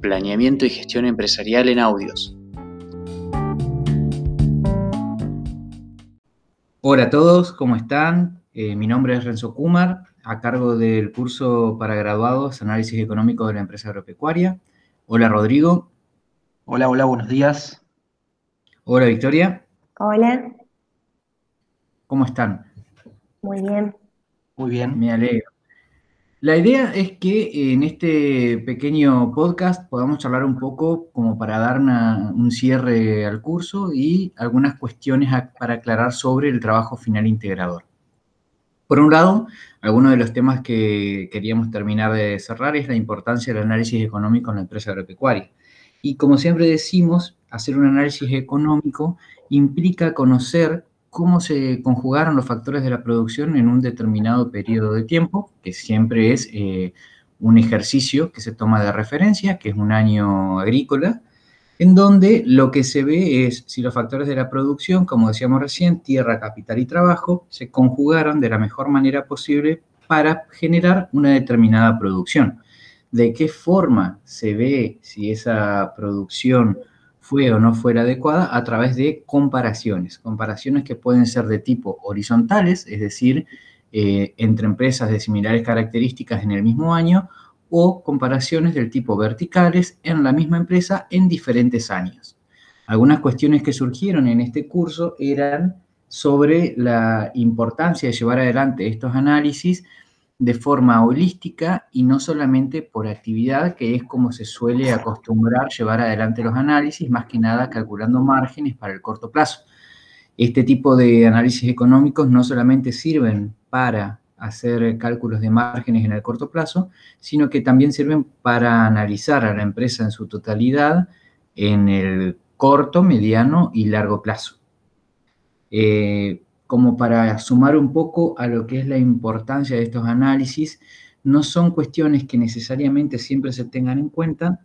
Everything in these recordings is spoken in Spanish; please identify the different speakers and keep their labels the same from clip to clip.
Speaker 1: Planeamiento y Gestión Empresarial en Audios.
Speaker 2: Hola a todos, ¿cómo están? Eh, mi nombre es Renzo Kumar, a cargo del curso para graduados Análisis Económico de la Empresa Agropecuaria. Hola Rodrigo.
Speaker 3: Hola, hola, buenos días.
Speaker 2: Hola Victoria.
Speaker 4: Hola.
Speaker 2: ¿Cómo están?
Speaker 4: Muy bien.
Speaker 3: Muy bien.
Speaker 2: Me alegro. La idea es que en este pequeño podcast podamos charlar un poco como para dar un cierre al curso y algunas cuestiones para aclarar sobre el trabajo final integrador. Por un lado, algunos de los temas que queríamos terminar de cerrar es la importancia del análisis económico en la empresa agropecuaria. Y como siempre decimos, hacer un análisis económico implica conocer cómo se conjugaron los factores de la producción en un determinado periodo de tiempo, que siempre es eh, un ejercicio que se toma de referencia, que es un año agrícola, en donde lo que se ve es si los factores de la producción, como decíamos recién, tierra, capital y trabajo, se conjugaron de la mejor manera posible para generar una determinada producción. De qué forma se ve si esa producción fue o no fue adecuada a través de comparaciones. Comparaciones que pueden ser de tipo horizontales, es decir, eh, entre empresas de similares características en el mismo año, o comparaciones del tipo verticales en la misma empresa en diferentes años. Algunas cuestiones que surgieron en este curso eran sobre la importancia de llevar adelante estos análisis de forma holística y no solamente por actividad, que es como se suele acostumbrar llevar adelante los análisis, más que nada calculando márgenes para el corto plazo. Este tipo de análisis económicos no solamente sirven para hacer cálculos de márgenes en el corto plazo, sino que también sirven para analizar a la empresa en su totalidad en el corto, mediano y largo plazo. Eh, como para sumar un poco a lo que es la importancia de estos análisis, no son cuestiones que necesariamente siempre se tengan en cuenta,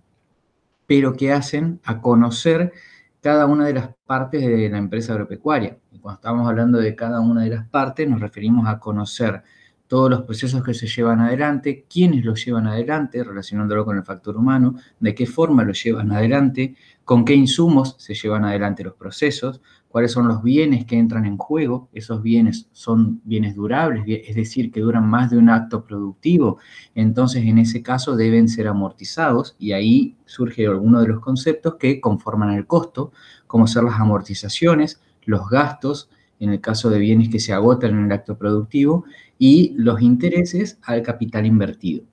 Speaker 2: pero que hacen a conocer cada una de las partes de la empresa agropecuaria. Y cuando estamos hablando de cada una de las partes, nos referimos a conocer todos los procesos que se llevan adelante, quiénes los llevan adelante, relacionándolo con el factor humano, de qué forma lo llevan adelante, con qué insumos se llevan adelante los procesos, cuáles son los bienes que entran en juego. Esos bienes son bienes durables, es decir, que duran más de un acto productivo. Entonces, en ese caso, deben ser amortizados y ahí surge alguno de los conceptos que conforman el costo, como ser las amortizaciones, los gastos, en el caso de bienes que se agotan en el acto productivo, y los intereses al capital invertido.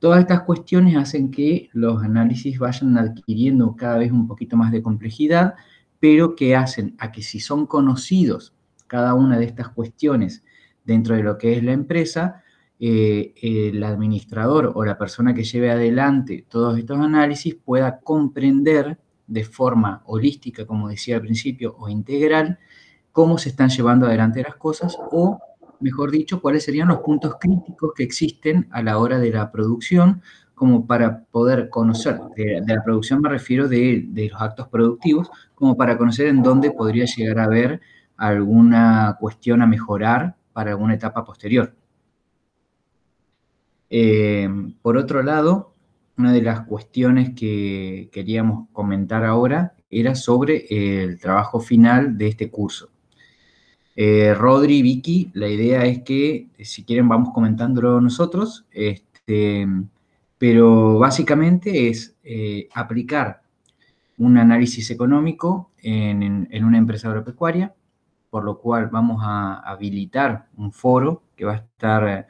Speaker 2: Todas estas cuestiones hacen que los análisis vayan adquiriendo cada vez un poquito más de complejidad, pero que hacen a que si son conocidos cada una de estas cuestiones dentro de lo que es la empresa, eh, el administrador o la persona que lleve adelante todos estos análisis pueda comprender de forma holística, como decía al principio, o integral, cómo se están llevando adelante las cosas o, mejor dicho, cuáles serían los puntos críticos que existen a la hora de la producción como para poder conocer, de, la producción me refiero de, los actos productivos, como para conocer en dónde podría llegar a haber alguna cuestión a mejorar para alguna etapa posterior. Eh, por otro lado, una de las cuestiones que queríamos comentar ahora era sobre el trabajo final de este curso. Eh, Rodri, Vicky, la idea es que, si quieren, vamos comentándolo nosotros. Este, pero básicamente es eh, aplicar un análisis económico en, una empresa agropecuaria, por lo cual vamos a habilitar un foro que va a estar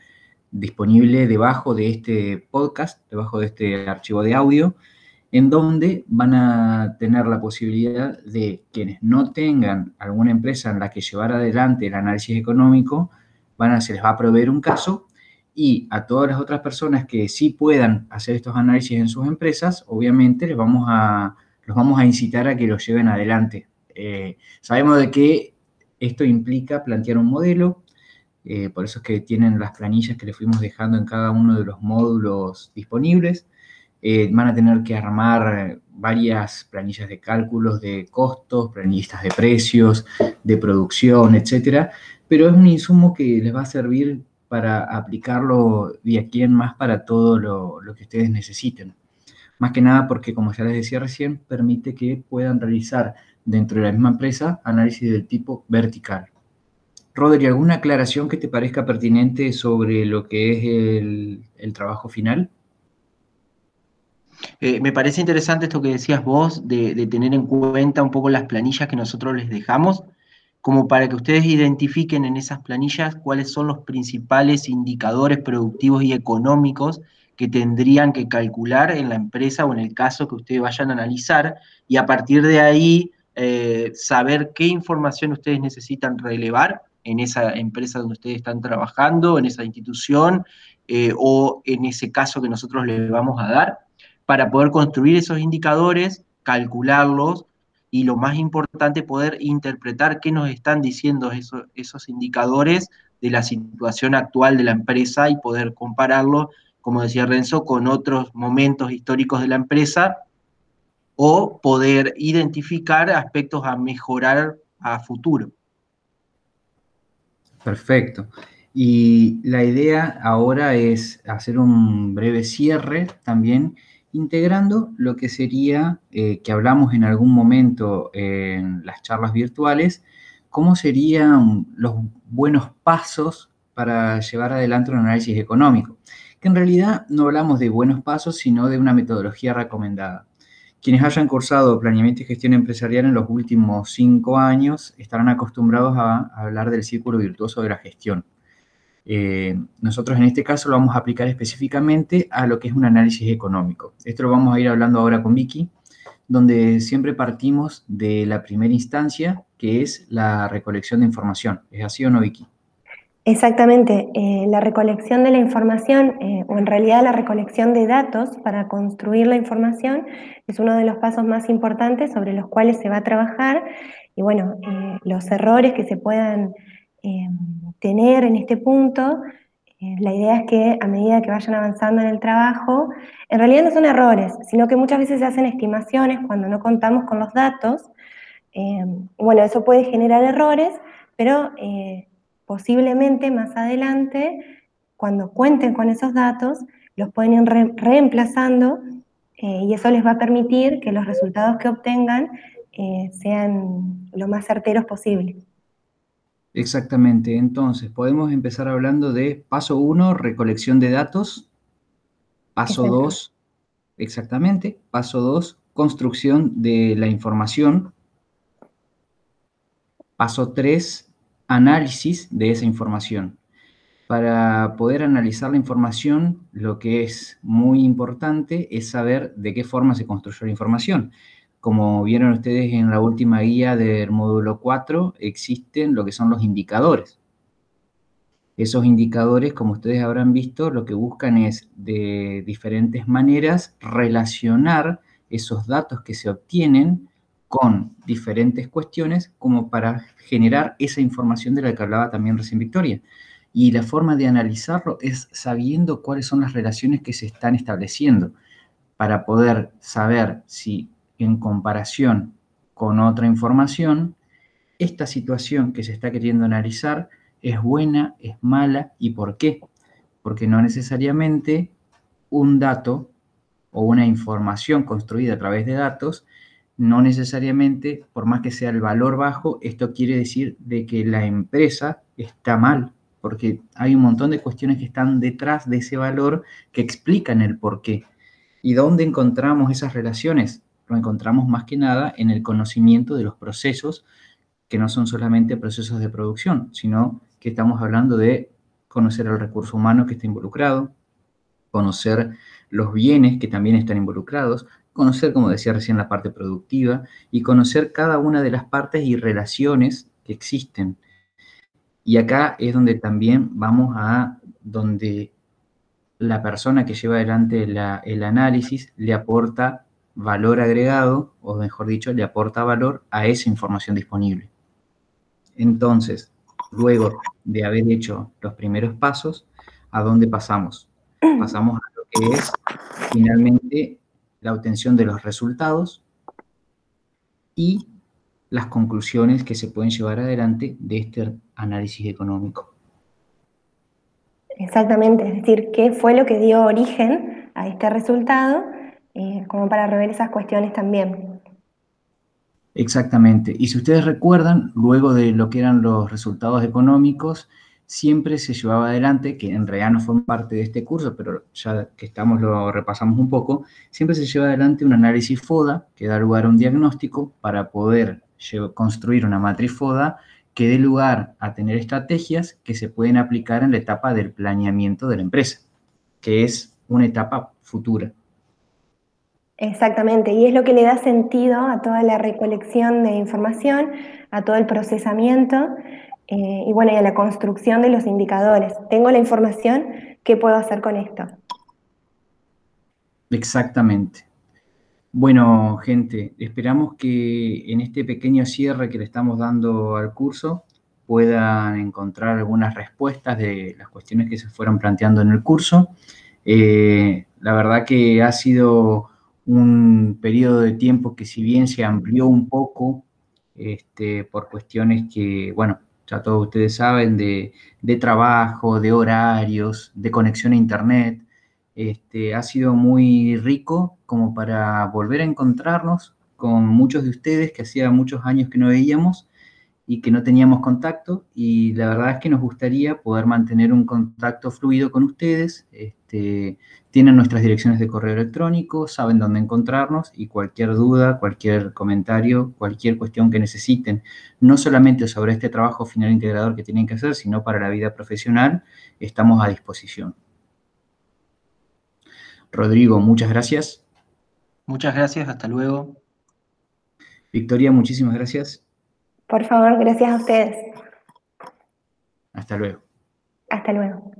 Speaker 2: disponible debajo de este podcast, debajo de este archivo de audio, en donde van a tener la posibilidad de quienes no tengan alguna empresa en la que llevar adelante el análisis económico, van a, se les va a proveer un caso y a todas las otras personas que sí puedan hacer estos análisis en sus empresas, obviamente les vamos a, los vamos a incitar a que los lleven adelante. Eh, sabemos de que esto implica plantear un modelo, eh, por eso es que tienen las planillas que les fuimos dejando en cada uno de los módulos disponibles. Eh, van a tener que armar varias planillas de cálculos de costos, planillas de precios, de producción, etcétera, pero es un insumo que les va a servir para aplicarlo de aquí en más para todo lo, que ustedes necesiten. Más que nada porque, como ya les decía recién, permite que puedan realizar dentro de la misma empresa análisis del tipo vertical. Rodri, ¿alguna aclaración que te parezca pertinente sobre lo que es el, trabajo final?
Speaker 3: Eh, me parece interesante esto que decías vos, de, de, tener en cuenta un poco las planillas que nosotros les dejamos, como para que ustedes identifiquen en esas planillas cuáles son los principales indicadores productivos y económicos que tendrían que calcular en la empresa o en el caso que ustedes vayan a analizar, y a partir de ahí eh, saber qué información ustedes necesitan relevar en esa empresa donde ustedes están trabajando, en esa institución eh, o en ese caso que nosotros les vamos a dar, para poder construir esos indicadores, calcularlos y lo más importante, poder interpretar qué nos están diciendo esos, esos indicadores de la situación actual de la empresa y poder compararlo, como decía Renzo, con otros momentos históricos de la empresa o poder identificar aspectos a mejorar a futuro.
Speaker 2: Perfecto. Y la idea ahora es hacer un breve cierre también, integrando lo que sería, eh, que hablamos en algún momento en las charlas virtuales, cómo serían los buenos pasos para llevar adelante un análisis económico. Que en realidad no hablamos de buenos pasos, sino de una metodología recomendada. Quienes hayan cursado planeamiento y gestión empresarial en los últimos cinco años estarán acostumbrados a, hablar del círculo virtuoso de la gestión. Eh, nosotros en este caso lo vamos a aplicar específicamente a lo que es un análisis económico. Esto lo vamos a ir hablando ahora con Vicky, donde siempre partimos de la primera instancia, que es la recolección de información. ¿Es así o no, Vicky?
Speaker 4: Exactamente, eh, la recolección de la información, eh, o en realidad la recolección de datos para construir la información, es uno de los pasos más importantes sobre los cuales se va a trabajar. Y bueno, los errores que se puedan tener en este punto, la idea es que a medida que vayan avanzando en el trabajo, en realidad no son errores, sino que muchas veces se hacen estimaciones cuando no contamos con los datos. bueno, eso puede generar errores, pero posiblemente más adelante, cuando cuenten con esos datos, los pueden ir reemplazando eh, y eso les va a permitir que los resultados que obtengan eh, sean lo más certeros posible.
Speaker 2: Exactamente, entonces podemos empezar hablando de paso 1, recolección de datos, paso 2, exactamente, paso 2, construcción de la información, paso 3, análisis de esa información. Para poder analizar la información, lo que es muy importante es saber de qué forma se construyó la información. Como vieron ustedes en la última guía del módulo 4, existen lo que son los indicadores. Esos indicadores, como ustedes habrán visto, lo que buscan es de diferentes maneras relacionar esos datos que se obtienen con diferentes cuestiones como para generar esa información de la que hablaba también recién Victoria. Y la forma de analizarlo es sabiendo cuáles son las relaciones que se están estableciendo para poder saber si en comparación con otra información, esta situación que se está queriendo analizar es buena, es mala y por qué. Porque no necesariamente un dato o una información construida a través de datos no necesariamente, por más que sea el valor bajo, esto quiere decir de que la empresa está mal, porque hay un montón de cuestiones que están detrás de ese valor que explican el por qué. ¿Y dónde encontramos esas relaciones? Lo encontramos más que nada en el conocimiento de los procesos, que no son solamente procesos de producción, sino que estamos hablando de conocer el recurso humano que está involucrado, conocer los bienes que también están involucrados, conocer, como decía recién, la parte productiva y conocer cada una de las partes y relaciones que existen. Y acá es donde también vamos a donde la persona que lleva adelante el análisis le aporta valor agregado, o mejor dicho, le aporta valor a esa información disponible. Entonces, luego de haber hecho los primeros pasos, ¿a dónde pasamos? Pasamos a lo que es finalmente la obtención de los resultados y las conclusiones que se pueden llevar adelante de este análisis económico.
Speaker 4: Exactamente, es decir, qué fue lo que dio origen a este resultado eh, como para rever esas cuestiones también.
Speaker 2: Exactamente. Y si ustedes recuerdan, luego de lo que eran los resultados económicos, siempre se llevaba adelante, que en realidad no fue parte de este curso, pero ya que estamos lo repasamos un poco, siempre se lleva adelante un análisis FODA que da lugar a un diagnóstico para poder construir una matriz FODA que dé lugar a tener estrategias que se pueden aplicar en la etapa del planeamiento de la empresa, que es una etapa futura.
Speaker 4: Exactamente, y es lo que le da sentido a toda la recolección de información, a todo el procesamiento eh, y bueno, y a la construcción de los indicadores. Tengo la información, ¿qué puedo hacer con esto?
Speaker 2: Exactamente. Bueno, gente, esperamos que en este pequeño cierre que le estamos dando al curso puedan encontrar algunas respuestas de las cuestiones que se fueron planteando en el curso. Eh, la verdad que ha sido un periodo de tiempo que si bien se amplió un poco este, por cuestiones que, bueno, ya todos ustedes saben, de, trabajo, de horarios, de conexión a Internet, este, ha sido muy rico como para volver a encontrarnos con muchos de ustedes que hacía muchos años que no veíamos y que no teníamos contacto y la verdad es que nos gustaría poder mantener un contacto fluido con ustedes. Este, tienen nuestras direcciones de correo electrónico, saben dónde encontrarnos y cualquier duda, cualquier comentario, cualquier cuestión que necesiten, no solamente sobre este trabajo final integrador que tienen que hacer, sino para la vida profesional, estamos a disposición. Rodrigo, muchas gracias.
Speaker 3: Muchas gracias, hasta luego.
Speaker 2: Victoria, muchísimas gracias.
Speaker 4: Por favor, gracias a ustedes.
Speaker 2: Hasta luego.
Speaker 4: Hasta luego.